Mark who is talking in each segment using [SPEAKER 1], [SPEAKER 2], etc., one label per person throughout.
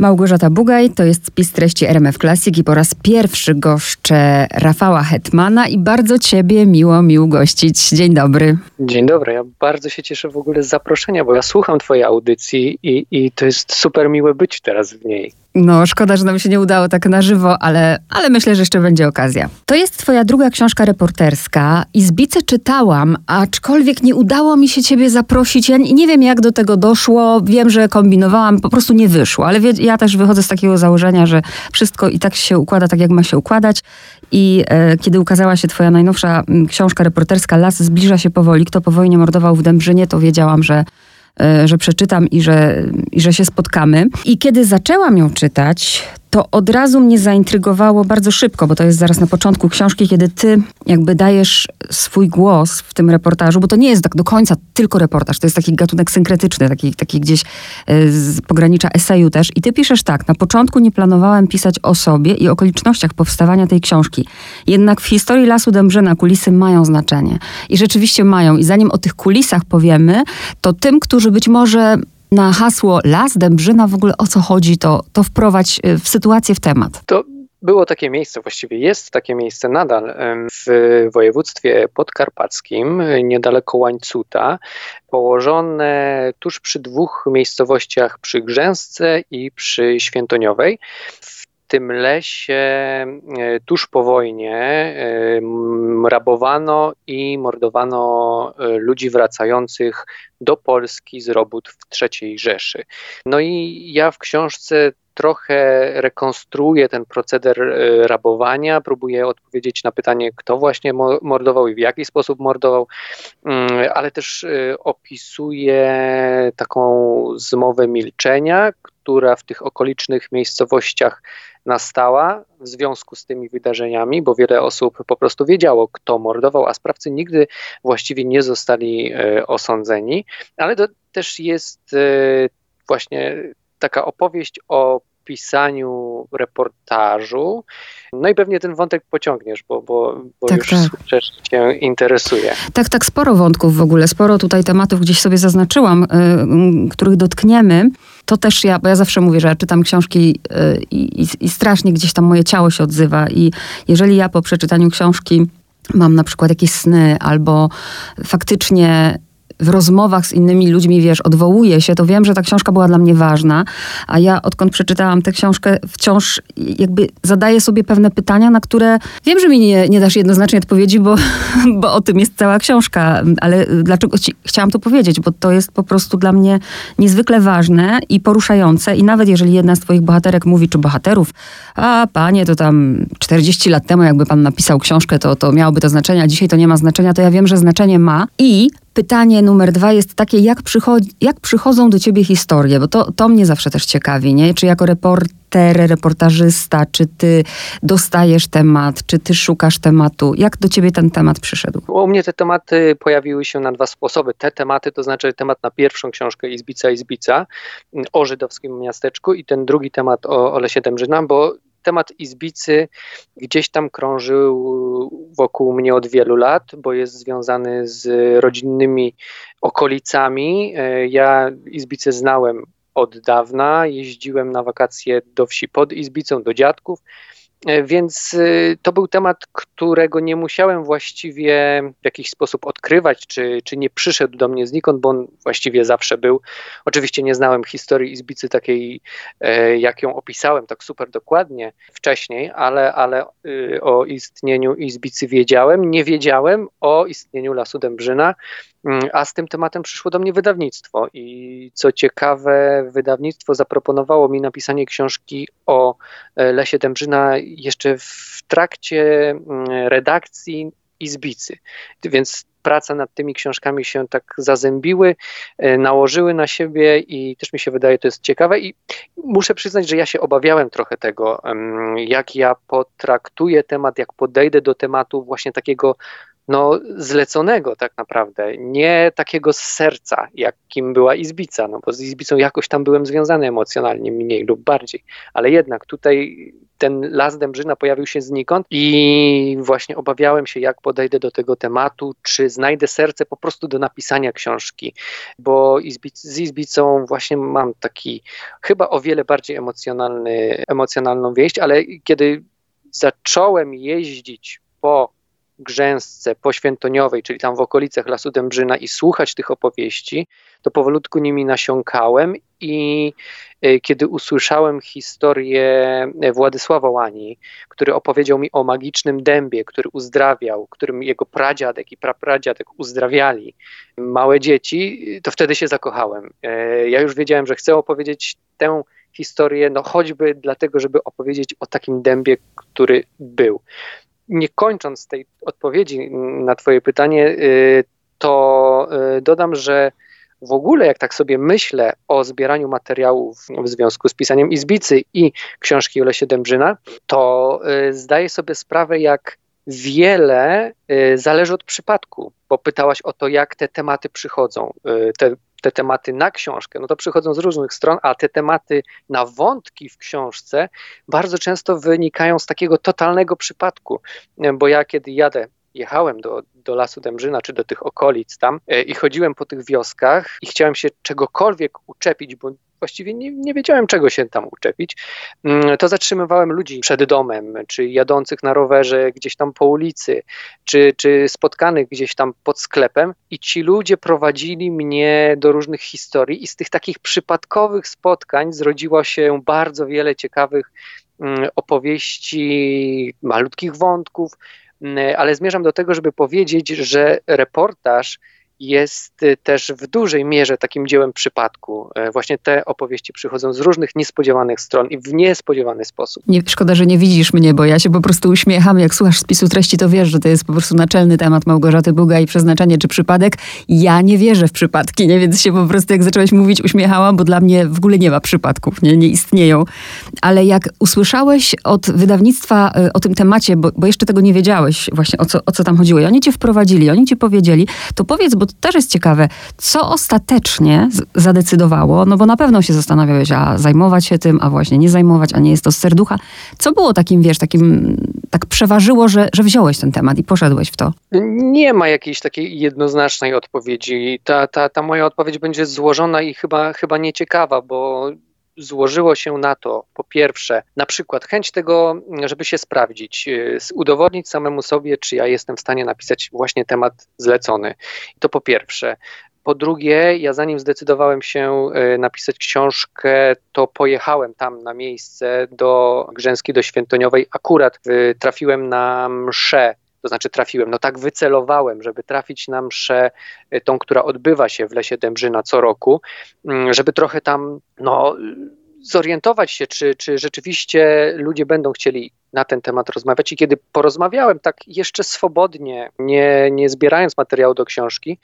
[SPEAKER 1] Małgorzata Bugaj to jest spis treści RMF Classic i po raz pierwszy goszczę Rafała Hetmana i bardzo Ciebie miło mi ugościć. Dzień dobry.
[SPEAKER 2] Dzień dobry, ja bardzo się cieszę w ogóle z zaproszenia, bo ja słucham Twojej audycji i, i to jest super miłe być teraz w niej.
[SPEAKER 1] No, szkoda, że nam się nie udało tak na żywo, ale, ale myślę, że jeszcze będzie okazja. To jest twoja druga książka reporterska. Izbice czytałam, aczkolwiek nie udało mi się ciebie zaprosić. Ja nie wiem, jak do tego doszło. Wiem, że kombinowałam, po prostu nie wyszło. Ale wie, ja też wychodzę z takiego założenia, że wszystko i tak się układa tak, jak ma się układać. I e, kiedy ukazała się twoja najnowsza książka reporterska Las zbliża się powoli, kto po wojnie mordował w Dębrzynie, to wiedziałam, że że przeczytam i że, i że się spotkamy. I kiedy zaczęłam ją czytać, to od razu mnie zaintrygowało bardzo szybko, bo to jest zaraz na początku książki, kiedy ty jakby dajesz swój głos w tym reportażu, bo to nie jest tak do końca tylko reportaż, to jest taki gatunek synkretyczny, taki, taki gdzieś e, z pogranicza eseju też. I ty piszesz tak, na początku nie planowałem pisać o sobie i okolicznościach powstawania tej książki. Jednak w historii Lasu Dębrzyna kulisy mają znaczenie. I rzeczywiście mają. I zanim o tych kulisach powiemy, to tym, którzy być może na hasło Las Dębrzyna w ogóle o co chodzi, to, to wprowadź y, w sytuację, w temat.
[SPEAKER 2] To było takie miejsce, właściwie jest takie miejsce nadal w województwie podkarpackim, niedaleko Łańcuta, położone tuż przy dwóch miejscowościach, przy Grzęsce i przy Świętoniowej. W tym lesie e, tuż po wojnie e, rabowano i mordowano e, ludzi wracających do Polski z robót w III Rzeszy. No i ja w książce trochę rekonstruuję ten proceder rabowania, próbuję odpowiedzieć na pytanie, kto właśnie mordował i w jaki sposób mordował, mm, ale też opisuję taką zmowę milczenia, która w tych okolicznych miejscowościach nastała w związku z tymi wydarzeniami, bo wiele osób po prostu wiedziało, kto mordował, a sprawcy nigdy właściwie nie zostali e, osądzeni. Ale to też jest e, właśnie taka opowieść o pisaniu reportażu. No i pewnie ten wątek pociągniesz, bo, bo, bo tak, już tak. cię interesuje.
[SPEAKER 1] Tak, tak, sporo wątków w ogóle, sporo tutaj tematów gdzieś sobie zaznaczyłam, y, których dotkniemy. To też ja, bo ja zawsze mówię, że ja czytam książki y, i, i strasznie gdzieś tam moje ciało się odzywa. I jeżeli ja po przeczytaniu książki mam na przykład jakieś sny albo faktycznie w rozmowach z innymi ludźmi, wiesz, odwołuję się, to wiem, że ta książka była dla mnie ważna, a ja odkąd przeczytałam tę książkę, wciąż jakby zadaję sobie pewne pytania, na które wiem, że mi nie, nie dasz jednoznacznej odpowiedzi, bo, bo o tym jest cała książka, ale dlaczego ci, chciałam to powiedzieć, bo to jest po prostu dla mnie niezwykle ważne i poruszające i nawet jeżeli jedna z twoich bohaterek mówi, czy bohaterów, a panie, to tam 40 lat temu jakby pan napisał książkę, to, to miałoby to znaczenie, a dzisiaj to nie ma znaczenia, to ja wiem, że znaczenie ma i pytanie numer dwa jest takie, jak, jak przychodzą do ciebie historie? Bo to, to mnie zawsze też ciekawi, nie? Czy jako reporter, reportażysta, czy ty dostajesz temat, czy ty szukasz tematu? Jak do ciebie ten temat przyszedł?
[SPEAKER 2] U mnie te tematy pojawiły się na dwa sposoby. Te tematy, to znaczy temat na pierwszą książkę Izbica Izbica o żydowskim miasteczku i ten drugi temat o, o Lesie Dębrzyna, bo temat Izbicy gdzieś tam krążył wokół mnie od wielu lat, bo jest związany z rodzinnymi okolicami. E, ja Izbicę znałem od dawna, jeździłem na wakacje do wsi pod Izbicą, do dziadków. E, więc e, to był temat, którego nie musiałem właściwie w jakiś sposób odkrywać, czy, czy nie przyszedł do mnie znikąd, bo on właściwie zawsze był. Oczywiście nie znałem historii Izbicy takiej, e, jak ją opisałem tak super dokładnie wcześniej, ale, ale o istnieniu Izbicy wiedziałem. Nie wiedziałem o istnieniu Lasu Dębrzyna, a z tym tematem przyszło do mnie wydawnictwo i co ciekawe, wydawnictwo zaproponowało mi napisanie książki o e, Lesie Dębrzyna jeszcze w trakcie mm, redakcji Izbicy. Więc prace nad tymi książkami się tak zazębiły, e, nałożyły na siebie i też mi się wydaje, to jest ciekawe i muszę przyznać, że ja się obawiałem trochę tego, jak ja potraktuję temat, jak podejdę do tematu właśnie takiego no, zleconego tak naprawdę, nie takiego z serca, jakim była Izbica, no bo z Izbicą jakoś tam byłem związany emocjonalnie, mniej lub bardziej, ale jednak tutaj ten las Dębrzyna pojawił się znikąd i właśnie obawiałem się, jak podejdę do tego tematu, czy znajdę serce po prostu do napisania książki, bo z Izbicą właśnie mam taki chyba o wiele bardziej emocjonalny, emocjonalną wieść, ale kiedy zacząłem jeździć po Grzęsce, poświętoniowej, czyli tam w okolicach Lasu Dębrzyna i słuchać tych opowieści, to powolutku nimi nasiąkałem i e, kiedy usłyszałem historię e, Władysława Łani, który opowiedział mi o magicznym dębie, który uzdrawiał, którym jego pradziadek i prapradziadek uzdrawiali małe dzieci, to wtedy się zakochałem. E, ja już wiedziałem, że chcę opowiedzieć tę historię, no choćby dlatego, żeby opowiedzieć o takim dębie, który był nie kończąc tej odpowiedzi na Twoje pytanie, y, to y, dodam, że w ogóle, jak tak sobie myślę o zbieraniu materiałów w związku z pisaniem Izbicy i książki o Lesie Dębrzyna, to y, zdaję sobie sprawę, jak wiele zależy od przypadku, bo pytałaś o to, jak te tematy przychodzą, te te tematy na książkę, no to przychodzą z różnych stron, a te tematy na wątki w książce bardzo często wynikają z takiego totalnego przypadku, bo ja kiedy jadę jechałem do, do Lasu Dębrzyna, czy do tych okolic tam e, i chodziłem po tych wioskach i chciałem się czegokolwiek uczepić, bo właściwie nie, nie wiedziałem, czego się tam uczepić, mm, to zatrzymywałem ludzi przed domem, czy jadących na rowerze gdzieś tam po ulicy, czy, czy spotkanych gdzieś tam pod sklepem. I ci ludzie prowadzili mnie do różnych historii i z tych takich przypadkowych spotkań zrodziło się bardzo wiele ciekawych mm, opowieści, malutkich wątków, mm, ale zmierzam do tego, żeby powiedzieć, że reportaż jest y, też w dużej mierze takim dziełem przypadku. E, właśnie te opowieści przychodzą z różnych niespodziewanych stron i w niespodziewany sposób.
[SPEAKER 1] Nie, szkoda, że nie widzisz mnie, bo ja się po prostu uśmiecham. Jak słuchasz spisu treści, to wiesz, że to jest po prostu naczelny temat Małgorzaty Buga i przeznaczenie czy przypadek. Ja nie wierzę w przypadki, nie? więc się po prostu jak zaczęłaś mówić, uśmiechałam, bo dla mnie w ogóle nie ma przypadków, nie, nie istnieją. Ale jak usłyszałeś od wydawnictwa y, o tym temacie, bo, bo jeszcze tego nie wiedziałeś właśnie o co, o co tam chodziło i oni cię wprowadzili, oni ci powiedzieli, to powiedz, bo to też jest ciekawe, co ostatecznie zadecydowało, no bo na pewno się zastanawiałeś, a zajmować się tym, a właśnie nie zajmować, a nie jest to z serducha. Co było takim, wiesz, takim, tak przeważyło, że, że wziąłeś ten temat i poszedłeś w to?
[SPEAKER 2] Nie ma jakiejś takiej jednoznacznej odpowiedzi. Ta, ta, ta moja odpowiedź będzie złożona i chyba, chyba nieciekawa, bo złożyło się na to, po pierwsze, na przykład chęć tego, żeby się sprawdzić, y, udowodnić samemu sobie, czy ja jestem w stanie napisać właśnie temat zlecony. To po pierwsze. Po drugie, ja zanim zdecydowałem się y, napisać książkę, to pojechałem tam na miejsce do Grzęski, do Świętoniowej. Akurat y, trafiłem na mszę to znaczy trafiłem, no tak wycelowałem, żeby trafić na mszę, y, tą, która odbywa się w Lesie Dębrzyna co roku, mm, żeby trochę tam, no zorientować się, czy, czy rzeczywiście ludzie będą chcieli na ten temat rozmawiać. I kiedy porozmawiałem tak jeszcze swobodnie, nie, nie zbierając materiału do książki,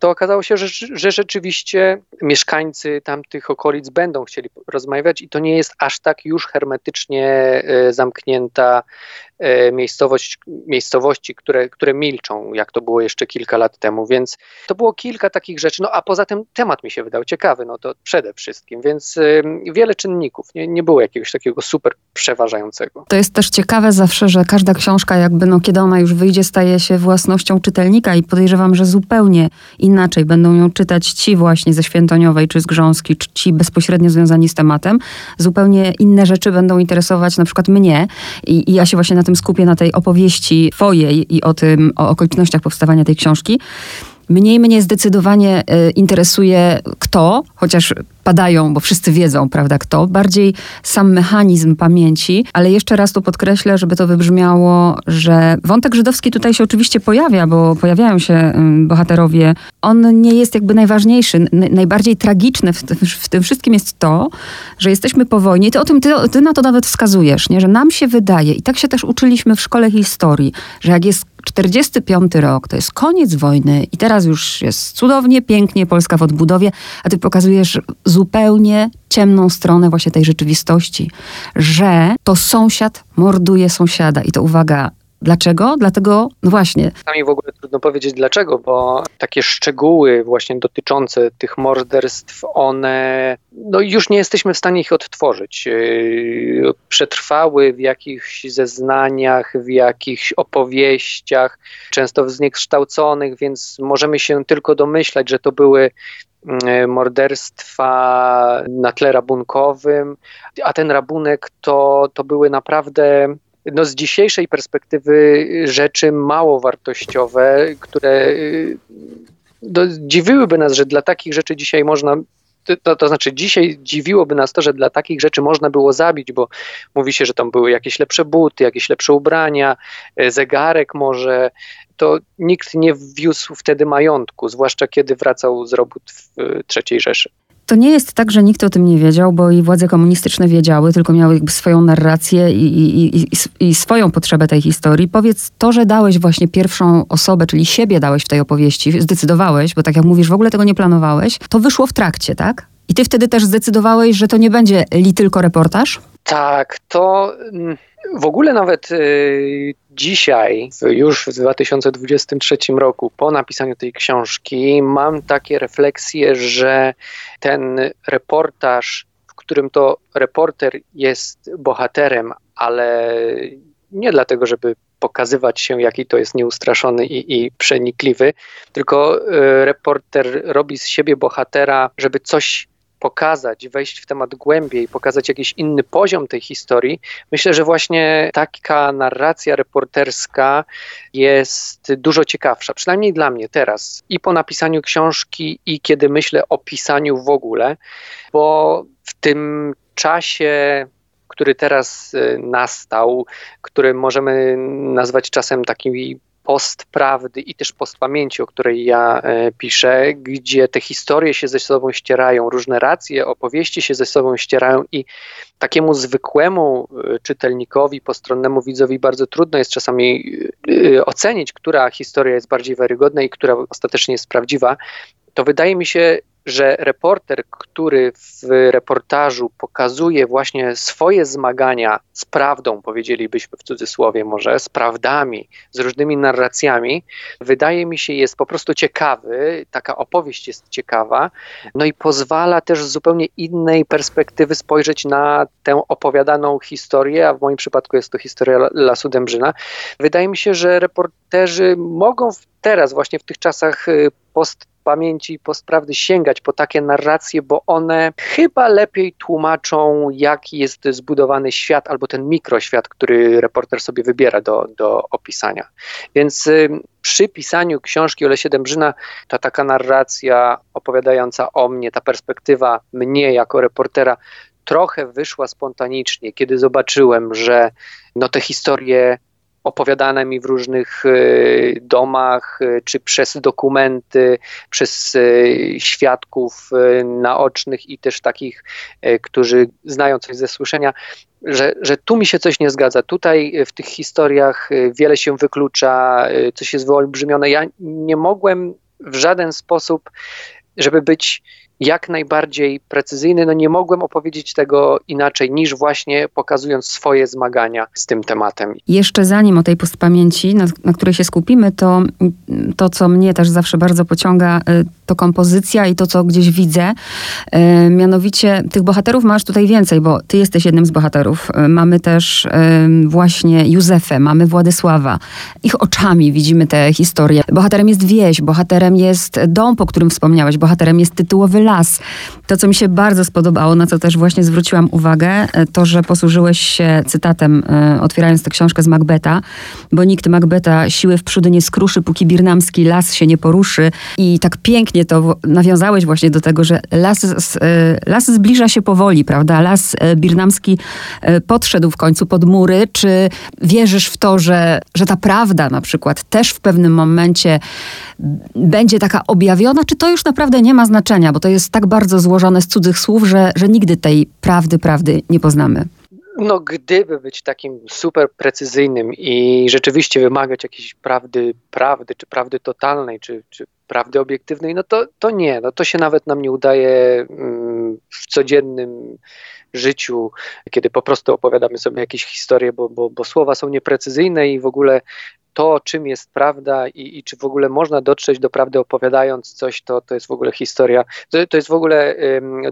[SPEAKER 2] to okazało się, że, że rzeczywiście mieszkańcy tamtych okolic będą chcieli rozmawiać i to nie jest aż tak już hermetycznie e, zamknięta miejscowość, miejscowości, które, które milczą, jak to było jeszcze kilka lat temu, więc to było kilka takich rzeczy, no a poza tym temat mi się wydał ciekawy, no to przede wszystkim, więc e, wiele czynników, nie, nie było jakiegoś takiego super przeważającego.
[SPEAKER 1] To jest też ciekawe zawsze, że każda książka jakby, no kiedy ona już wyjdzie, staje się własnością czytelnika i podejrzewam, że zupełnie inaczej będą ją czytać ci właśnie ze Świętoniowej czy z Grząski, czy ci bezpośrednio związani z tematem. Zupełnie inne rzeczy będą interesować na przykład mnie i, i ja się właśnie na tym skupię, na tej opowieści twojej i o tym, o okolicznościach powstawania tej książki. Mniej mnie zdecydowanie y, interesuje kto, chociaż padają, bo wszyscy wiedzą, prawda, kto. Bardziej sam mechanizm pamięci, ale jeszcze raz tu podkreślę, żeby to wybrzmiało, że wątek żydowski tutaj się oczywiście pojawia, bo pojawiają się bohaterowie. On nie jest jakby najważniejszy. najbardziej tragiczne w, w, tym wszystkim jest to, że jesteśmy po wojnie. Ty o tym, ty, ty na to nawet wskazujesz, nie? że nam się wydaje, i tak się też uczyliśmy w szkole historii, że jak jest 45 rok, to jest koniec wojny i teraz już jest cudownie, pięknie, Polska w odbudowie, a ty pokazujesz zupełnie ciemną stronę właśnie tej rzeczywistości, że to sąsiad morduje sąsiada. I to uwaga, Dlaczego? Dlatego, no właśnie.
[SPEAKER 2] Sami w ogóle trudno powiedzieć dlaczego, bo takie szczegóły właśnie dotyczące tych morderstw, one, no już nie jesteśmy w stanie ich odtworzyć. Yy, przetrwały w jakichś zeznaniach, w jakichś opowieściach, często zniekształconych, więc możemy się tylko domyślać, że to były yy, morderstwa na tle rabunkowym, a ten rabunek to, to były naprawdę no z dzisiejszej perspektywy rzeczy mało wartościowe, które no, dziwiłyby nas, że dla takich rzeczy dzisiaj można to, to znaczy, dzisiaj dziwiłoby nas to, że dla takich rzeczy można było zabić, bo mówi się, że tam były jakieś lepsze buty, jakieś lepsze ubrania, e, zegarek może. To nikt nie wwiózł wtedy majątku, zwłaszcza kiedy wracał z robót w e, III Rzeszy.
[SPEAKER 1] To nie jest tak, że nikt o tym nie wiedział, bo i władze komunistyczne wiedziały, tylko miały swoją narrację i, i, i, i, swoją potrzebę tej historii. Powiedz, to, że dałeś właśnie pierwszą osobę, czyli siebie dałeś w tej opowieści, zdecydowałeś, bo tak jak mówisz, w ogóle tego nie planowałeś, to wyszło w trakcie, tak? I ty wtedy też zdecydowałeś, że to nie będzie li tylko reportaż?
[SPEAKER 2] Tak, to mm, w ogóle nawet y, dzisiaj, już w 2023 roku, po napisaniu tej książki, mam takie refleksje, że ten reportaż, w którym to reporter jest bohaterem, ale nie dlatego, żeby pokazywać się, jaki to jest nieustraszony i, i przenikliwy, tylko y, reporter robi z siebie bohatera, żeby coś pokazać, wejść w temat głębiej, pokazać jakiś inny poziom tej historii, myślę, że właśnie taka narracja reporterska jest dużo ciekawsza, przynajmniej dla mnie teraz, i po napisaniu książki, i kiedy myślę o pisaniu w ogóle, bo w tym czasie który teraz y, nastał, który możemy nazwać czasem takimi postprawdy i też postpamięci, o której ja e, piszę, gdzie te historie się ze sobą ścierają, różne racje, opowieści się ze sobą ścierają i takiemu zwykłemu e, czytelnikowi, postronnemu widzowi bardzo trudno jest czasami e, ocenić, która historia jest bardziej wiarygodna i która ostatecznie jest prawdziwa, to wydaje mi się, że reporter, który w reportażu pokazuje właśnie swoje zmagania z prawdą, powiedzielibyśmy w cudzysłowie może, z prawdami, z różnymi narracjami, wydaje mi się jest po prostu ciekawy, taka opowieść jest ciekawa, no i pozwala też z zupełnie innej perspektywy spojrzeć na tę opowiadaną historię, a w moim przypadku jest to historia Lasu Dębrzyna. Wydaje mi się, że reporterzy mogą teraz, właśnie w tych czasach y, post pamięci postprawdy sięgać po takie narracje, bo one chyba lepiej tłumaczą, jaki jest zbudowany świat albo ten mikroświat, który reporter sobie wybiera do, do opisania. Więc y, przy pisaniu książki o Lesie Dębrzyna ta taka narracja opowiadająca o mnie, ta perspektywa mnie jako reportera trochę wyszła spontanicznie, kiedy zobaczyłem, że no te historie opowiadane mi w różnych e, domach, e, czy przez dokumenty, przez e, świadków naocznych i też takich, którzy znają coś ze słyszenia, że, że tu mi się coś nie zgadza. Tutaj w tych historiach wiele się wyklucza, coś jest wyolbrzymione. Ja nie mogłem w żaden sposób, żeby być jak najbardziej precyzyjny. No nie mogłem opowiedzieć tego inaczej niż właśnie pokazując swoje zmagania z tym tematem.
[SPEAKER 1] Jeszcze zanim o tej postpamięci, na, na której się skupimy, to to, co mnie też zawsze bardzo pociąga, y, to kompozycja i to, co gdzieś widzę. Y, mianowicie tych bohaterów masz tutaj więcej, bo ty jesteś jednym z bohaterów. Y, mamy też właśnie Józefę, mamy Władysława. Ich oczami widzimy tę historię. Bohaterem jest wieś, bohaterem jest dom, po którym wspomniałeś, bohaterem jest tytułowy las. To, co mi się bardzo spodobało, na co też właśnie zwróciłam uwagę, e, to, że posłużyłeś się cytatem, e, otwierając tę książkę z Macbeta, bo nikt Macbeta siły w przódy nie skruszy, póki birnamski las się nie poruszy. I tak pięknie to nawiązałeś właśnie do tego, że las, e, las zbliża się powoli, prawda? Las birnamski podszedł w końcu pod mury. Czy wierzysz w to, że, że ta prawda na przykład też w pewnym momencie będzie taka objawiona, czy to już naprawdę nie ma znaczenia, bo to jest tak bardzo złożone z cudzych słów, że, że nigdy tej prawdy, prawdy nie poznamy.
[SPEAKER 2] No, gdyby być takim super precyzyjnym i rzeczywiście wymagać jakiejś prawdy, prawdy, czy prawdy totalnej, czy, czy prawdy obiektywnej, no to, to nie, no to się nawet nam nie udaje mm, w codziennym życiu, kiedy po prostu opowiadamy sobie jakieś historie, bo, bo, bo słowa są nieprecyzyjne i w ogóle to, czym jest prawda i, i, czy w ogóle można dotrzeć do prawdy opowiadając coś, to, to jest w ogóle historia, to, to jest w ogóle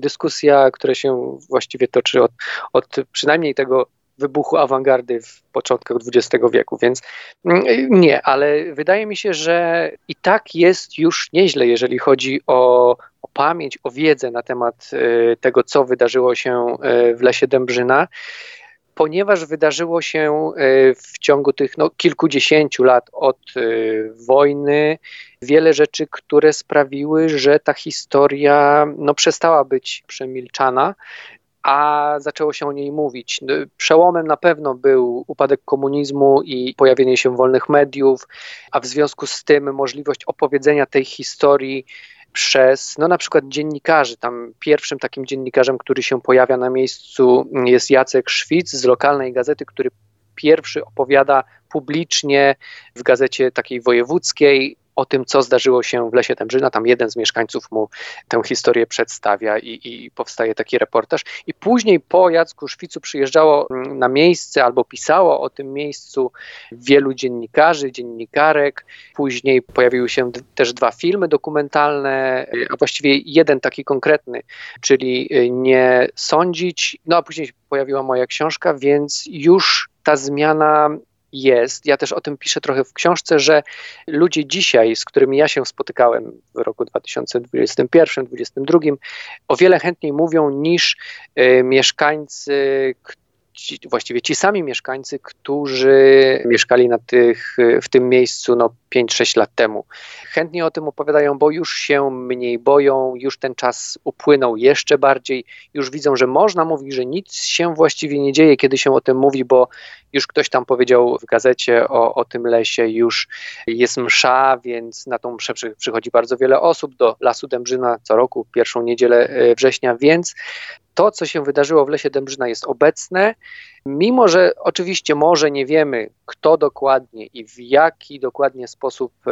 [SPEAKER 2] dyskusja, która się właściwie toczy od, od przynajmniej tego wybuchu awangardy w początkach XX wieku, więc mm, nie, ale wydaje mi się, że i tak jest już nieźle, jeżeli chodzi o, o pamięć, o wiedzę na temat y, tego, co wydarzyło się y, w lesie Dębrzyna ponieważ wydarzyło się y, w ciągu tych no, kilkudziesięciu lat od wojny wiele rzeczy, które sprawiły, że ta historia no, przestała być przemilczana a zaczęło się o niej mówić. No, przełomem na pewno był upadek komunizmu i pojawienie się wolnych mediów, a w związku z tym możliwość opowiedzenia tej historii przez no na przykład dziennikarzy. Tam pierwszym takim dziennikarzem, który się pojawia na miejscu jest Jacek Szwic z lokalnej gazety, który pierwszy opowiada publicznie w gazecie takiej wojewódzkiej o tym, co zdarzyło się w Lesie Dębrzyna. Tam jeden z mieszkańców mu tę historię przedstawia i, i powstaje taki reportaż. I później po Jacku Szwicu przyjeżdżało mm, na miejsce albo pisało o tym miejscu wielu dziennikarzy, dziennikarek. Później pojawiły się też dwa filmy dokumentalne, a właściwie jeden taki konkretny, czyli y, Nie sądzić. No a później pojawiła moja książka, więc już ta zmiana jest. Ja też o tym piszę trochę w książce, że ludzie dzisiaj, z którymi ja się spotykałem w roku 2021-2022, o wiele chętniej mówią niż y, mieszkańcy, ci, właściwie ci sami mieszkańcy, którzy mieszkali na tych, w tym miejscu no, 5-6 lat temu. Chętnie o tym opowiadają, bo już się mniej boją, już ten czas upłynął jeszcze bardziej, już widzą, że można mówić, że nic się właściwie nie dzieje, kiedy się o tym mówi, bo już ktoś tam powiedział w gazecie o, o tym lesie, już jest msza, więc na tą mszę przychodzi bardzo wiele osób do Lasu Dębrzyna co roku, pierwszą niedzielę e, września, więc to, co się wydarzyło w lesie Dębrzyna jest obecne, mimo że oczywiście może nie wiemy, kto dokładnie i w jaki dokładnie sposób e,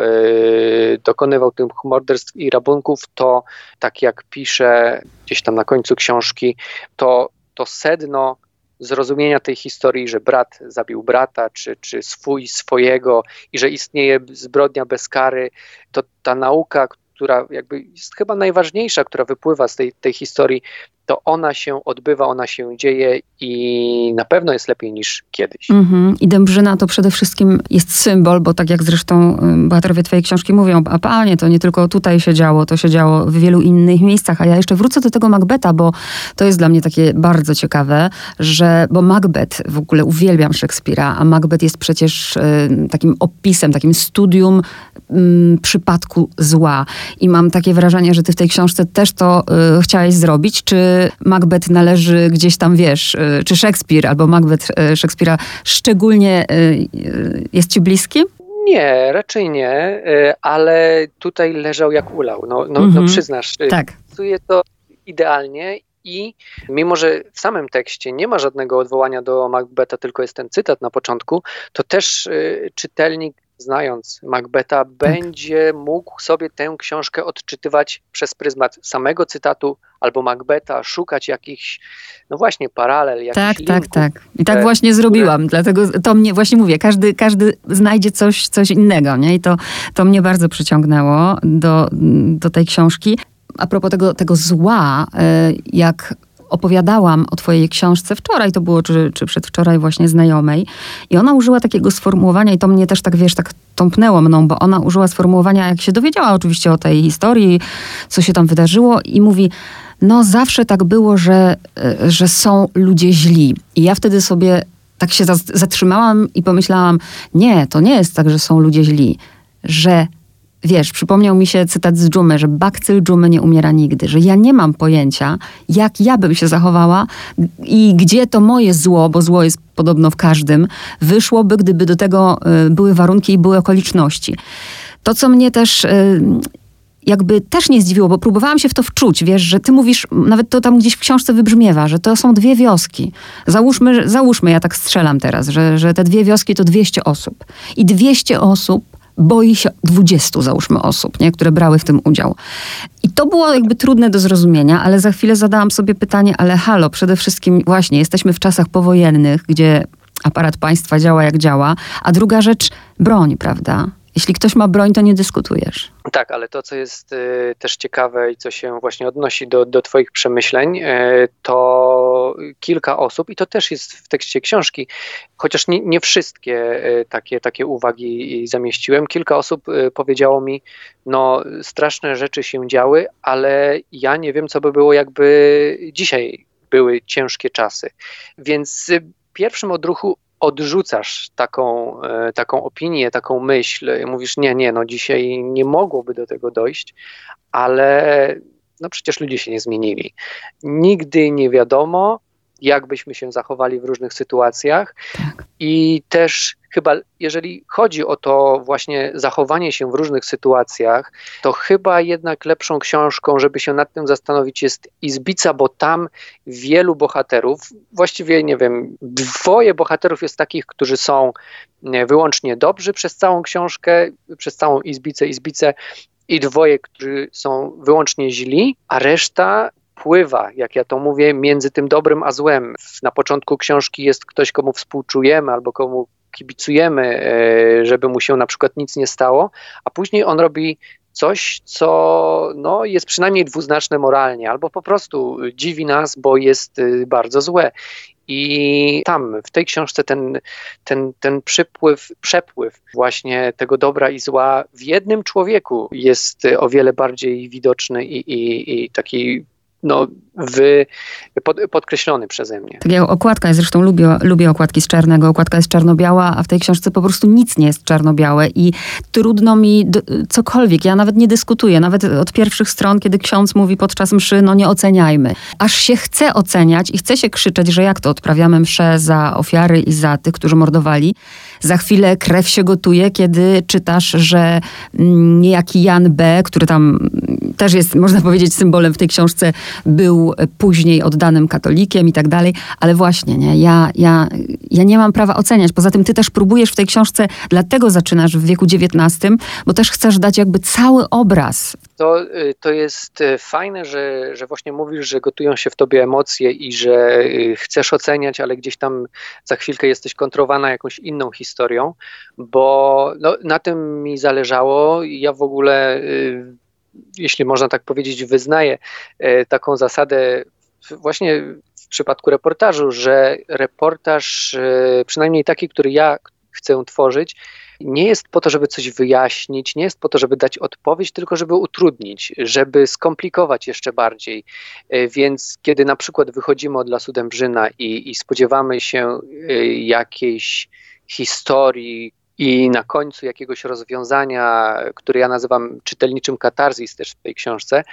[SPEAKER 2] dokonywał tych morderstw i rabunków, to tak jak pisze gdzieś tam na końcu książki, to, to sedno zrozumienia tej historii, że brat zabił brata, czy, czy swój swojego i że istnieje zbrodnia bez kary, to ta nauka, która jakby jest chyba najważniejsza, która wypływa z tej, tej historii, to ona się odbywa, ona się dzieje i na pewno jest lepiej niż kiedyś.
[SPEAKER 1] Mm-hmm. I Dębrzyna to przede wszystkim jest symbol, bo tak jak zresztą bohaterowie twojej książki mówią, a panie, to nie tylko tutaj się działo, to się działo w wielu innych miejscach, a ja jeszcze wrócę do tego Macbeta, bo to jest dla mnie takie bardzo ciekawe, że, bo Macbeth, w ogóle uwielbiam Szekspira, a Macbeth jest przecież y, takim opisem, takim studium y, przypadku zła. I mam takie wrażenie, że ty w tej książce też to y, chciałeś zrobić, czy Macbeth należy gdzieś tam, wiesz, y, czy Szekspir albo Macbeth y, Szekspira szczególnie y, jest ci bliski?
[SPEAKER 2] Nie, raczej nie, ale tutaj leżał jak ulał. No, no, no mhm. przyznasz, tak. pasuje to idealnie i mimo, że w samym tekście nie ma żadnego odwołania do Macbeta, tylko jest ten cytat na początku, to też y, czytelnik znając Macbeta, tak. będzie mógł sobie tę książkę odczytywać przez pryzmat samego cytatu albo Macbeta, szukać jakichś, no właśnie, paralel, jakichś
[SPEAKER 1] Tak,
[SPEAKER 2] linków,
[SPEAKER 1] tak, tak. I tak właśnie zrobiłam, dlatego to mnie, właśnie mówię, każdy, każdy znajdzie coś, coś innego, nie? I to, to mnie bardzo przyciągnęło do, do tej książki. A propos tego, tego zła, e, jak opowiadałam o twojej książce wczoraj, to było czy, czy przedwczoraj właśnie znajomej i ona użyła takiego sformułowania i to mnie też tak, wiesz, tak tąpnęło mną, bo ona użyła sformułowania, jak się dowiedziała oczywiście o tej historii, co się tam wydarzyło i mówi, no zawsze tak było, że, e, że są ludzie źli. I ja wtedy sobie tak się zatrzymałam i pomyślałam, nie, to nie jest tak, że są ludzie źli, że wiesz, przypomniał mi się cytat z dżumy, że bakcyl dżumy nie umiera nigdy, że ja nie mam pojęcia, jak ja bym się zachowała i gdzie to moje zło, bo zło jest podobno w każdym, wyszłoby, gdyby do tego y, były warunki i były okoliczności. To, co mnie też y, jakby też nie zdziwiło, bo próbowałam się w to wczuć, wiesz, że ty mówisz, nawet to tam gdzieś w książce wybrzmiewa, że to są dwie wioski. Załóżmy, załóżmy ja tak strzelam teraz, że, że te dwie wioski to 200 osób. I 200 osób boi się 20, załóżmy, osób, nie, które brały w tym udział. I to było jakby trudne do zrozumienia, ale za chwilę zadałam sobie pytanie, ale halo, przede wszystkim właśnie jesteśmy w czasach powojennych, gdzie aparat państwa działa jak działa, a druga rzecz, broń, prawda? Jeśli ktoś ma broń, to nie dyskutujesz.
[SPEAKER 2] Tak, ale to, co jest y, też ciekawe i co się właśnie odnosi do, do Twoich przemyśleń, y, to kilka osób, i to też jest w tekście książki, chociaż nie, nie wszystkie y, takie, takie uwagi zamieściłem, kilka osób y, powiedziało mi, no straszne rzeczy się działy, ale ja nie wiem, co by było, jakby dzisiaj były ciężkie czasy. Więc y, pierwszym odruchu odrzucasz taką, e, taką opinię, taką myśl, mówisz, nie, nie, no dzisiaj nie mogłoby do tego dojść, ale no przecież ludzie się nie zmienili. Nigdy nie wiadomo, jak byśmy się zachowali w różnych sytuacjach. Tak. I też chyba, jeżeli chodzi o to właśnie zachowanie się w różnych sytuacjach, to chyba jednak lepszą książką, żeby się nad tym zastanowić, jest Izbica, bo tam wielu bohaterów, właściwie nie wiem, dwoje bohaterów jest takich, którzy są wyłącznie dobrzy przez całą książkę, przez całą Izbicę, Izbicę i dwoje, którzy są wyłącznie źli, a reszta pływa, jak ja to mówię, między tym dobrym a złem. Na początku książki jest ktoś, komu współczujemy albo komu kibicujemy, e, żeby mu się na przykład nic nie stało, a później on robi coś, co no, jest przynajmniej dwuznaczne moralnie, albo po prostu dziwi nas, bo jest y, bardzo złe. I tam, w tej książce, ten, ten, ten przypływ, przepływ właśnie tego dobra i zła w jednym człowieku jest o wiele bardziej widoczny i, i, i taki no, wy, pod, podkreślony przeze mnie.
[SPEAKER 1] Tak jak okładka, zresztą lubię, lubię okładki z czarnego, okładka jest czarno-biała, a w tej książce po prostu nic nie jest czarno-białe i trudno mi cokolwiek, ja nawet nie dyskutuję, nawet od pierwszych stron, kiedy ksiądz mówi podczas mszy, no nie oceniajmy. Aż się chce oceniać i chce się krzyczeć, że jak to odprawiamy mszę za ofiary i za tych, którzy mordowali. Za chwilę krew się gotuje, kiedy czytasz, że mm, niejaki Jan B., który tam też jest, można powiedzieć, symbolem w tej książce, był później oddanym katolikiem i tak dalej, ale właśnie, nie, ja, ja, ja nie mam prawa oceniać. Poza tym ty też próbujesz w tej książce, dlatego zaczynasz w wieku XIX, bo też chcesz dać jakby cały obraz.
[SPEAKER 2] To, y, to jest y, fajne, że, że właśnie mówisz, że gotują się w tobie emocje i że y, chcesz oceniać, ale gdzieś tam za chwilkę jesteś kontrowana jakąś inną historią, bo no, na tym mi zależało. Ja w ogóle jeśli można tak powiedzieć, wyznaje e, taką zasadę właśnie w przypadku reportażu, że reportaż, e, przynajmniej taki, który ja chcę tworzyć, nie jest po to, żeby coś wyjaśnić, nie jest po to, żeby dać odpowiedź, tylko żeby utrudnić, żeby skomplikować jeszcze bardziej. Więc kiedy na przykład wychodzimy od Lasu Dębrzyna i, i spodziewamy się jakiejś historii, i na końcu jakiegoś rozwiązania, które ja nazywam czytelniczym katarzis też w tej książce,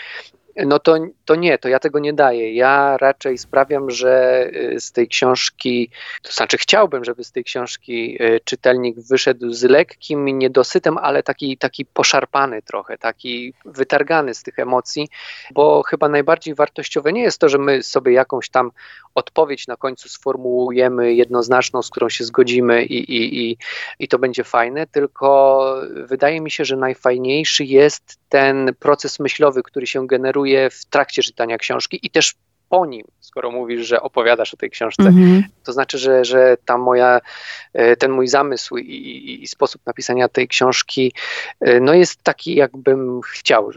[SPEAKER 2] no to, to nie, to ja tego nie daję. Ja raczej sprawiam, że y, z tej książki, to znaczy chciałbym, żeby z tej książki y, czytelnik wyszedł z lekkim niedosytem, ale taki, taki poszarpany trochę, taki wytargany z tych emocji, bo chyba najbardziej wartościowe nie jest to, że my sobie jakąś tam odpowiedź na końcu sformułujemy jednoznaczną, z którą się zgodzimy i, i, i, i to będzie fajne, tylko wydaje mi się, że najfajniejszy jest ten proces myślowy, który się generuje w trakcie czytania książki i też po nim, skoro mówisz, że opowiadasz o tej książce. Mm-hmm. To znaczy, że, że ta moja, e, ten mój zamysł i, i, i, sposób napisania tej książki e, no jest taki, jakbym chciał.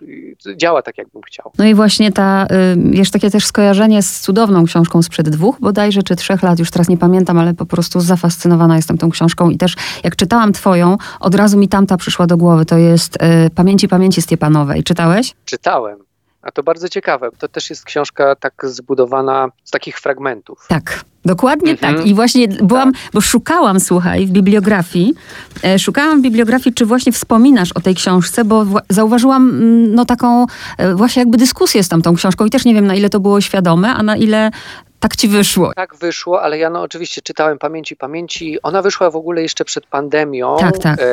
[SPEAKER 2] Działa tak, jakbym chciał.
[SPEAKER 1] No i właśnie ta, wiesz, takie też skojarzenie z cudowną książką sprzed dwóch bodajże, czy trzech lat, już teraz nie pamiętam, ale po prostu zafascynowana jestem tą książką i też jak czytałam twoją, od razu mi tamta przyszła do głowy. To jest y, Pamięci Pamięci Stiepanowej. Czytałeś?
[SPEAKER 2] Czytałem. A to bardzo ciekawe. To też jest książka tak zbudowana z takich fragmentów.
[SPEAKER 1] Tak. Dokładnie mhm. tak. I właśnie byłam, tak. bo szukałam, słuchaj, w bibliografii, e, szukałam w bibliografii, czy właśnie wspominasz o tej książce, bo zauważyłam mm, no taką e, właśnie jakby dyskusję z tamtą książką i też nie wiem, na ile to było świadome, a na ile tak ci wyszło.
[SPEAKER 2] Tak wyszło, ale ja no oczywiście czytałem Pamięci Pamięci. Ona wyszła w ogóle jeszcze przed pandemią,
[SPEAKER 1] Tak, tak.
[SPEAKER 2] E,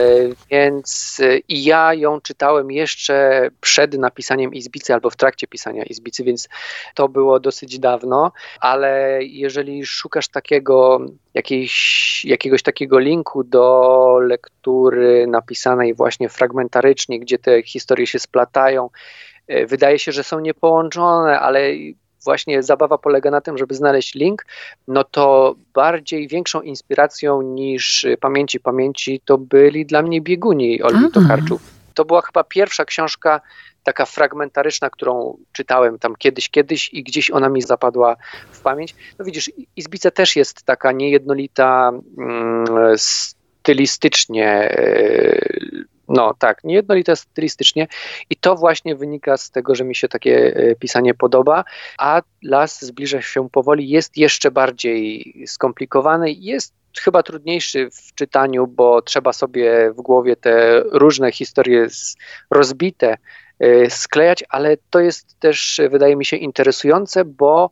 [SPEAKER 2] więc e, i ja ją czytałem jeszcze przed napisaniem Izbicy albo w trakcie pisania Izbicy, więc to było dosyć dawno, ale jeżeli szukasz takiego jakiejś, jakiegoś takiego linku do lektury napisanej właśnie fragmentarycznie, gdzie te historie się splatają, e, wydaje się, że są niepołączone, ale właśnie zabawa polega na tym, żeby znaleźć link, no to bardziej większą inspiracją niż Pamięci Pamięci to byli dla mnie bieguni Olgi
[SPEAKER 1] A.
[SPEAKER 2] Tokarczuk. To była chyba pierwsza książka taka fragmentaryczna, którą czytałem tam kiedyś, kiedyś i gdzieś ona mi zapadła w pamięć. No widzisz, Izbica też jest taka niejednolita mm, stylistycznie, e, no tak, niejednolita stylistycznie i to właśnie wynika z tego, że mi się takie e, pisanie podoba, a las zbliża się powoli, jest jeszcze bardziej skomplikowany, jest chyba trudniejszy w czytaniu, bo trzeba sobie w głowie te różne historie rozbite y, sklejać, ale to jest też, wydaje mi się, interesujące, bo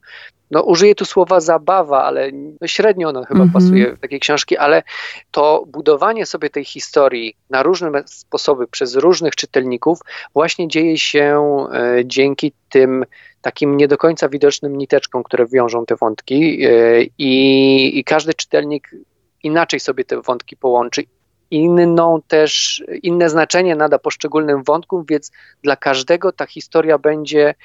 [SPEAKER 2] no, użyję tu słowa zabawa, ale średnio ono chyba
[SPEAKER 1] Mhm.
[SPEAKER 2] pasuje w takiej książki, ale to budowanie sobie tej historii na różne sposoby przez różnych czytelników właśnie dzieje się e, dzięki tym takim nie do końca widocznym niteczkom, które wiążą te wątki e, i, i każdy czytelnik inaczej sobie te wątki połączy. Inną też, inne znaczenie nada poszczególnym wątkom, więc dla każdego ta historia będzie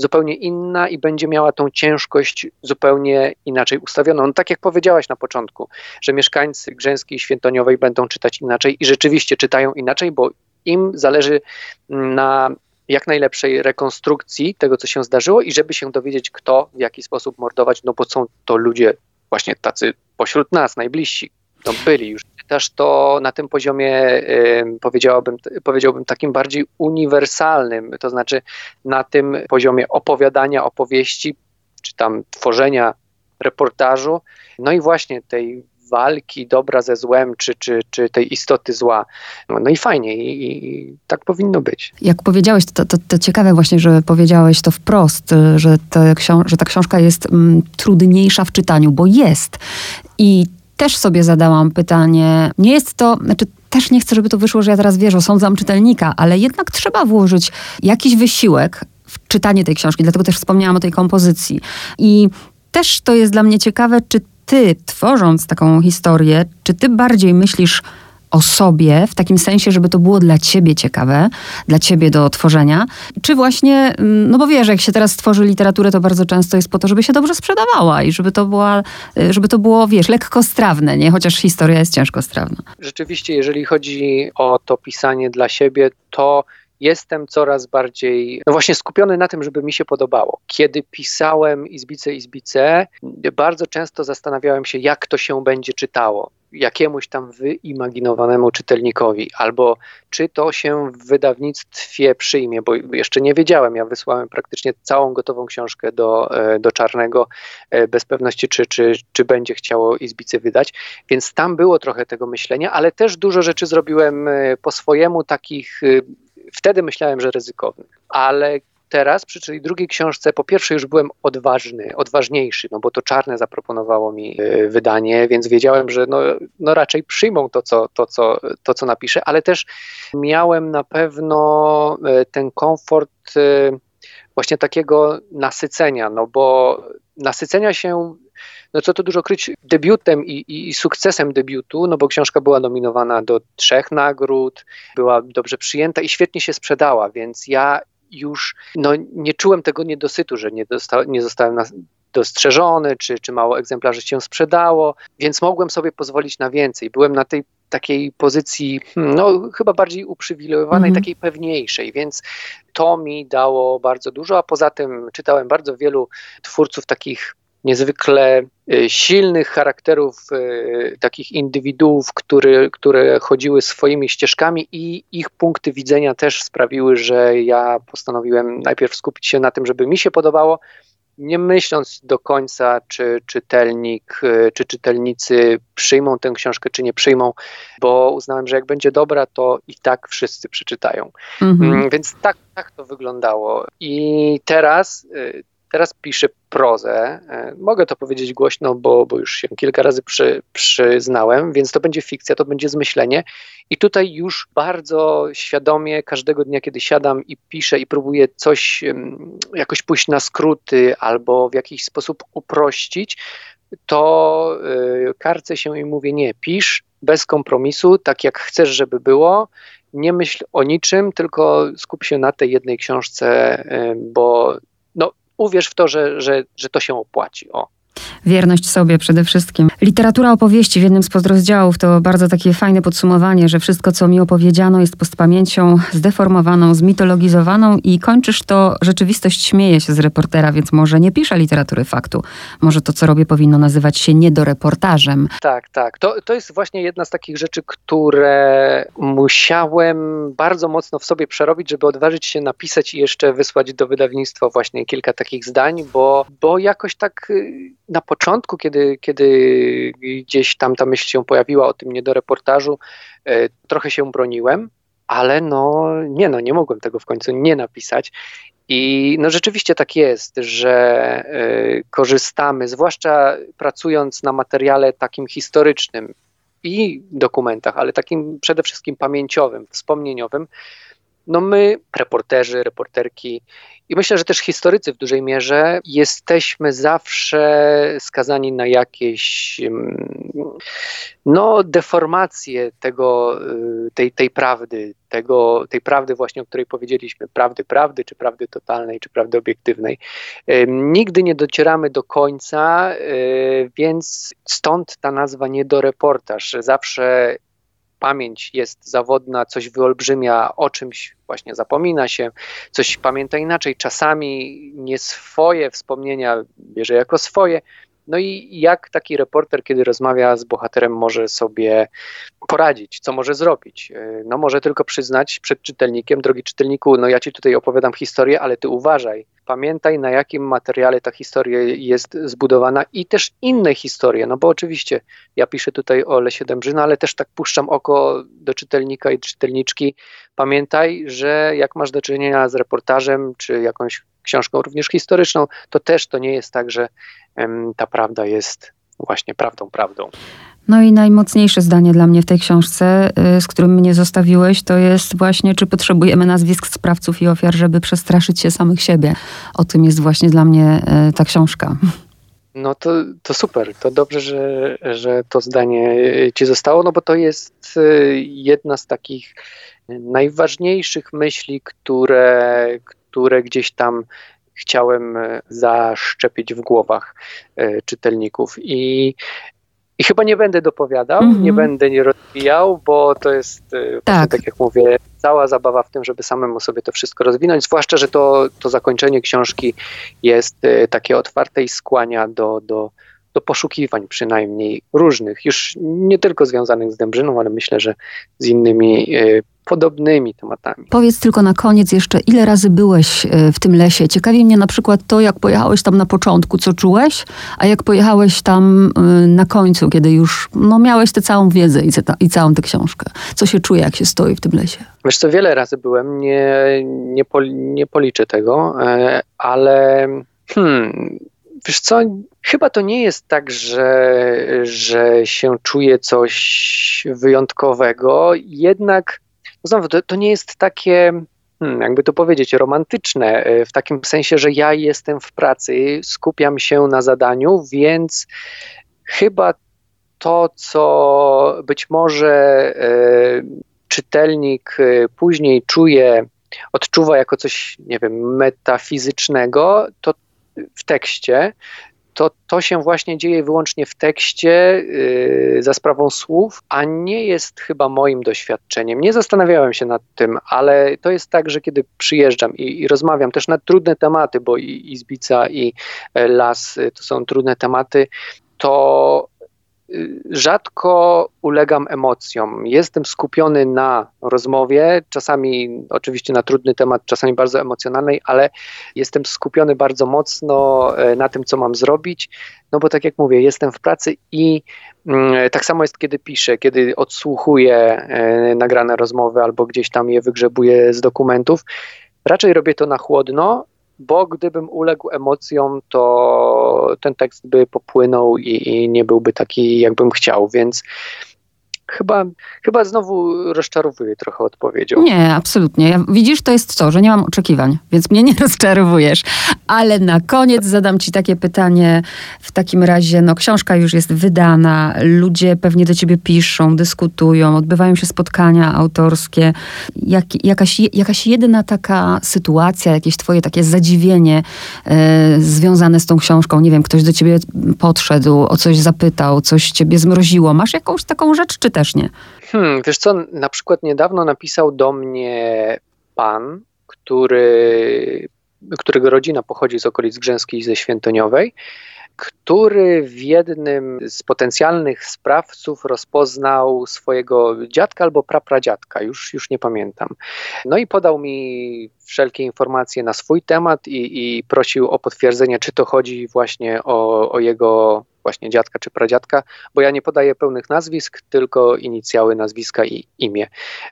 [SPEAKER 2] zupełnie inna i będzie miała tą ciężkość zupełnie inaczej ustawioną. No, tak jak powiedziałaś na początku, że mieszkańcy Grzęskiej i Świętoniowej będą czytać inaczej i rzeczywiście czytają inaczej, bo im zależy na jak najlepszej rekonstrukcji tego, co się zdarzyło i żeby się dowiedzieć, kto w jaki sposób mordować, no bo są to ludzie właśnie tacy pośród nas, najbliżsi, no byli już. Też to na tym poziomie powiedziałbym, powiedziałbym takim bardziej uniwersalnym, to znaczy na tym poziomie opowiadania opowieści, czy tam tworzenia reportażu, no i właśnie tej walki dobra ze złem, czy, czy, czy tej istoty zła. No, i fajnie, i, i tak powinno być.
[SPEAKER 1] Jak powiedziałeś, to, to, to ciekawe właśnie, że powiedziałeś to wprost, że, ta że ta książka jest mm, trudniejsza w czytaniu, bo jest. I też sobie zadałam pytanie, nie jest to, znaczy też nie chcę, żeby to wyszło, że ja teraz wiesz, osądzam czytelnika, ale jednak trzeba włożyć jakiś wysiłek w czytanie tej książki, dlatego też wspomniałam o tej kompozycji. I też to jest dla mnie ciekawe, czy ty, tworząc taką historię, czy ty bardziej myślisz o sobie, w takim sensie, żeby to było dla ciebie ciekawe, dla ciebie do tworzenia, czy właśnie, mm, no bo wiesz, jak się teraz tworzy literaturę, to bardzo często jest po to, żeby się dobrze sprzedawała i żeby to, była, y, żeby to było, wiesz, lekkostrawne, nie? Chociaż historia jest ciężkostrawna.
[SPEAKER 2] Rzeczywiście, jeżeli chodzi o to pisanie dla siebie, to jestem coraz bardziej no właśnie skupiony na tym, żeby mi się podobało. Kiedy pisałem Izbice, Izbice, bardzo często zastanawiałem się, jak to się będzie czytało jakiemuś tam wyimaginowanemu czytelnikowi, albo czy to się w wydawnictwie przyjmie, bo jeszcze nie wiedziałem. Ja wysłałem praktycznie całą gotową książkę do, e, do Czarnego, e, bez pewności, czy, czy, czy będzie chciało Izbicy wydać, więc tam było trochę tego myślenia, ale też dużo rzeczy zrobiłem e, po swojemu, takich wtedy myślałem, że ryzykownych, ale teraz przy tej drugiej książce po pierwsze już byłem odważny, odważniejszy, no bo to Czarne zaproponowało mi y, wydanie, więc wiedziałem, że no, no raczej przyjmą to co, to, co, to, co napiszę, ale też miałem na pewno y, ten komfort y, właśnie takiego nasycenia, no bo nasycenia się no co tu dużo kryć, debiutem i, i, sukcesem debiutu, no bo książka była nominowana do trzech nagród, była dobrze przyjęta i świetnie się sprzedała, więc ja już no, nie czułem tego niedosytu, że nie, dosta, nie zostałem na, dostrzeżony, czy, czy mało egzemplarzy się sprzedało, więc mogłem sobie pozwolić na więcej. Byłem na tej takiej pozycji, hmm, no chyba bardziej uprzywilejowanej,
[SPEAKER 1] Mhm.
[SPEAKER 2] takiej pewniejszej, więc to mi dało bardzo dużo, a poza tym czytałem bardzo wielu twórców takich niezwykle y, silnych charakterów, y, takich indywiduów, który, które chodziły swoimi ścieżkami i ich punkty widzenia też sprawiły, że ja postanowiłem najpierw skupić się na tym, żeby mi się podobało, nie myśląc do końca, czy czytelnik, y, czy czytelnicy przyjmą tę książkę, czy nie przyjmą, bo uznałem, że jak będzie dobra, to i tak wszyscy przeczytają.
[SPEAKER 1] Mhm.
[SPEAKER 2] Mm, Więc tak, tak to wyglądało. I teraz teraz piszę prozę. E, mogę to powiedzieć głośno, bo, bo już się kilka razy przy, przyznałem, więc to będzie fikcja, to będzie zmyślenie. I tutaj już bardzo świadomie każdego dnia, kiedy siadam i piszę i próbuję coś jakoś pójść na skróty albo w jakiś sposób uprościć, to y, karcę się i mówię: Nie, pisz bez kompromisu, tak jak chcesz, żeby było. Nie myśl o niczym, tylko skup się na tej jednej książce, y, bo uwierz w to, że, że, że to się opłaci. O.
[SPEAKER 1] Wierność sobie przede wszystkim. Literatura opowieści w jednym z podrozdziałów to bardzo takie fajne podsumowanie, że wszystko, co mi opowiedziano, jest postpamięcią zdeformowaną, zmitologizowaną i kończysz to, rzeczywistość śmieje się z reportera, więc może nie pisze literatury faktu. Może to, co robię, powinno nazywać się niedoreportażem.
[SPEAKER 2] Tak, tak. To, to jest właśnie jedna z takich rzeczy, które musiałem bardzo mocno w sobie przerobić, żeby odważyć się napisać i jeszcze wysłać do wydawnictwa właśnie kilka takich zdań, bo, bo jakoś tak y, na początku, kiedy, kiedy gdzieś tam ta myśl się pojawiła o tym niedoreportażu, e, trochę się broniłem, ale no nie, no nie mogłem tego w końcu nie napisać. I no rzeczywiście tak jest, że y, korzystamy, zwłaszcza pracując na materiale takim historycznym i dokumentach, ale takim przede wszystkim pamięciowym, wspomnieniowym, no my, reporterzy, reporterki i myślę, że też historycy w dużej mierze jesteśmy zawsze skazani na jakieś no, deformacje tego, y, tej, tej prawdy, tego, tej prawdy właśnie, o której powiedzieliśmy, prawdy prawdy, czy prawdy totalnej, czy prawdy obiektywnej. Nigdy nie docieramy do końca, y, więc stąd ta nazwa niedoreportaż. Zawsze pamięć jest zawodna, coś wyolbrzymia, o czymś właśnie zapomina się, coś pamięta inaczej, czasami nie swoje wspomnienia bierze jako swoje. No i jak taki reporter, kiedy rozmawia z bohaterem, może sobie poradzić, co może zrobić? No może tylko przyznać przed czytelnikiem, drogi czytelniku, no ja ci tutaj opowiadam historię, ale ty uważaj, pamiętaj na jakim materiale ta historia jest zbudowana i też inne historie, no bo oczywiście ja piszę tutaj o Lesie Dębrzyna, ale też tak puszczam oko do czytelnika i czytelniczki. Pamiętaj, że jak masz do czynienia z reportażem czy jakąś książką również historyczną, to też to nie jest tak, że ta prawda jest właśnie prawdą, prawdą.
[SPEAKER 1] No i najmocniejsze zdanie dla mnie w tej książce, y, z którym mnie zostawiłeś, to jest właśnie, czy potrzebujemy nazwisk sprawców i ofiar, żeby przestraszyć się samych siebie. O tym jest właśnie dla mnie y, ta książka.
[SPEAKER 2] No to, to super, to dobrze, że, że to zdanie ci zostało, no bo to jest y, jedna z takich najważniejszych myśli, które, które gdzieś tam chciałem zaszczepić w głowach czytelników. I i chyba nie będę dopowiadał, mm -hmm. nie będę nie rozwijał, bo to jest, e, tak. tak jak mówię, cała zabawa w tym, żeby samemu sobie to wszystko rozwinąć, zwłaszcza, że to, to zakończenie książki jest e, takie otwarte i skłania do, do, do poszukiwań przynajmniej różnych, już nie tylko związanych z Dębrzyną, ale myślę, że z innymi e, podobnymi tematami.
[SPEAKER 1] Powiedz tylko na koniec jeszcze, ile razy byłeś e, w tym lesie? Ciekawi mnie na przykład to, jak pojechałeś tam na początku, co czułeś, a jak pojechałeś tam e, na końcu, kiedy już no, miałeś tę całą wiedzę i, i całą tę książkę. Co się czuje, jak się stoi w tym lesie?
[SPEAKER 2] Wiesz co, wiele razy byłem, nie, nie, pol, nie policzę tego, ale hmm, Wiesz co, chyba to nie jest tak, że, że się czuje coś wyjątkowego, jednak no znowu to, to nie jest takie, hmm, jakby to powiedzieć, romantyczne, e, w takim sensie, że ja jestem w pracy, skupiam się na zadaniu, więc chyba to, co być może e, czytelnik e, później czuje, odczuwa jako coś, nie wiem, metafizycznego, to w tekście, to to się właśnie dzieje wyłącznie w tekście yy, za sprawą słów, a nie jest chyba moim doświadczeniem. Nie zastanawiałem się nad tym, ale to jest tak, że kiedy przyjeżdżam i, i rozmawiam też na trudne tematy, bo i Izbica i e, Las y, to są trudne tematy, to rzadko ulegam emocjom. Jestem skupiony na rozmowie, czasami oczywiście na trudny temat, czasami bardzo emocjonalnej, ale jestem skupiony bardzo mocno e, na tym, co mam zrobić. No bo tak jak mówię, jestem w pracy i mm, tak samo jest, kiedy piszę, kiedy odsłuchuję e, nagrane rozmowy albo gdzieś tam je wygrzebuję z dokumentów. Raczej robię to na chłodno, bo gdybym uległ emocjom, to ten tekst by popłynął i, i nie byłby taki, jakbym chciał, więc chyba, chyba znowu rozczarowuję trochę odpowiedzią.
[SPEAKER 1] Nie, absolutnie. Widzisz, to jest to, że nie mam oczekiwań, więc mnie nie rozczarowujesz. Ale na koniec zadam ci takie pytanie. W takim razie, no książka już jest wydana, ludzie pewnie do ciebie piszą, dyskutują, odbywają się spotkania autorskie. Jak, jakaś, jakaś jedyna taka sytuacja, jakieś twoje takie zadziwienie e, związane z tą książką, nie wiem, ktoś do ciebie podszedł, o coś zapytał, coś ciebie zmroziło. Masz jakąś taką rzecz, czy też nie?
[SPEAKER 2] Hmm, wiesz co, na przykład niedawno napisał do mnie pan, który, którego rodzina pochodzi z okolic Grzęskiej ze Świętoniowej, który w jednym z potencjalnych sprawców rozpoznał swojego dziadka albo prapradziadka, już, już nie pamiętam. No i podał mi wszelkie informacje na swój temat i, i prosił o potwierdzenie, czy to chodzi właśnie o, o jego właśnie dziadka czy pradziadka, bo ja nie podaję pełnych nazwisk, tylko inicjały nazwiska i imię.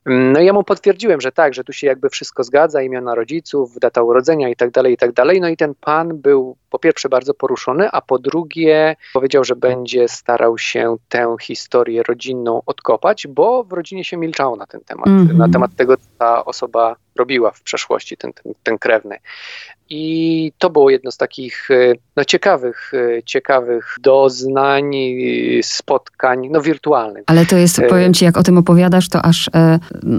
[SPEAKER 2] No i ja mu potwierdziłem, że tak, że tu się jakby wszystko zgadza, imiona rodziców, data urodzenia i tak dalej, i tak dalej. No i ten pan był po pierwsze bardzo poruszony, a po drugie powiedział, że będzie starał się tę historię rodzinną odkopać, bo w rodzinie się milczało na ten temat, mm -hmm. na temat tego, ta osoba robiła w przeszłości, ten, ten, ten krewny. I to było jedno z takich e, no, ciekawych, e, ciekawych doznań, spotkań, no wirtualnych.
[SPEAKER 1] Ale to jest, powiem ci, jak o tym opowiadasz, to aż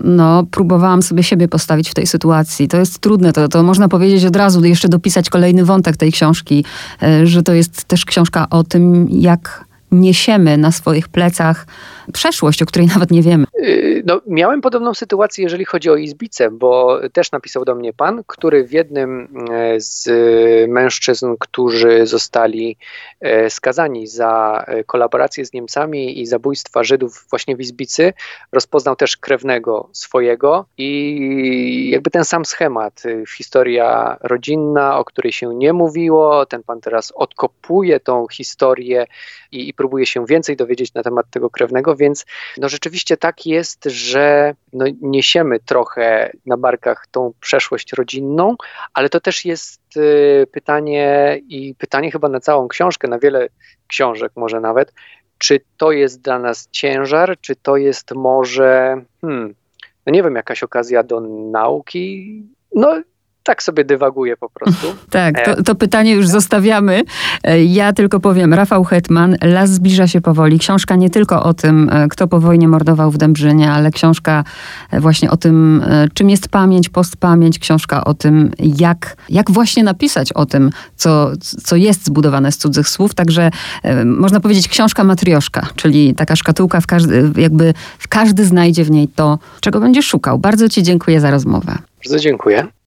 [SPEAKER 1] no, próbowałam sobie siebie postawić w tej sytuacji. To jest trudne, to, to można powiedzieć od razu, jeszcze dopisać kolejny wątek tej książki, że to jest też książka o tym, jak niesiemy na swoich plecach przeszłość, o której nawet nie wiemy.
[SPEAKER 2] No, miałem podobną sytuację, jeżeli chodzi o Izbicę, bo też napisał do mnie pan, który w jednym e, z mężczyzn, którzy zostali e, skazani za e, kolaborację z Niemcami i zabójstwa Żydów właśnie w Izbicy, rozpoznał też krewnego swojego i jakby ten sam schemat, historia rodzinna, o której się nie mówiło, ten pan teraz odkopuje tą historię i, i próbuje się więcej dowiedzieć na temat tego krewnego, więc no rzeczywiście tak jest, że no niesiemy trochę na barkach tą przeszłość rodzinną, ale to też jest y, pytanie i pytanie chyba na całą książkę, na wiele książek może nawet, czy to jest dla nas ciężar, czy to jest może, hmm, no nie wiem, jakaś okazja do nauki? No tak sobie dywaguję po prostu.
[SPEAKER 1] tak, to, to, pytanie już zostawiamy. E, ja tylko powiem, Rafał Hetman, Las zbliża się powoli. Książka nie tylko o tym, e, kto po wojnie mordował w Dębrzynie, ale książka e, właśnie o tym, czym jest pamięć, postpamięć, książka o tym, jak, jak właśnie napisać o tym, co, co jest zbudowane z cudzych słów. Także można powiedzieć książka matrioszka, czyli taka szkatułka, w każdy, jakby w każdy znajdzie w niej to, czego będzie szukał. Bardzo Ci dziękuję za rozmowę.
[SPEAKER 2] Bardzo dziękuję.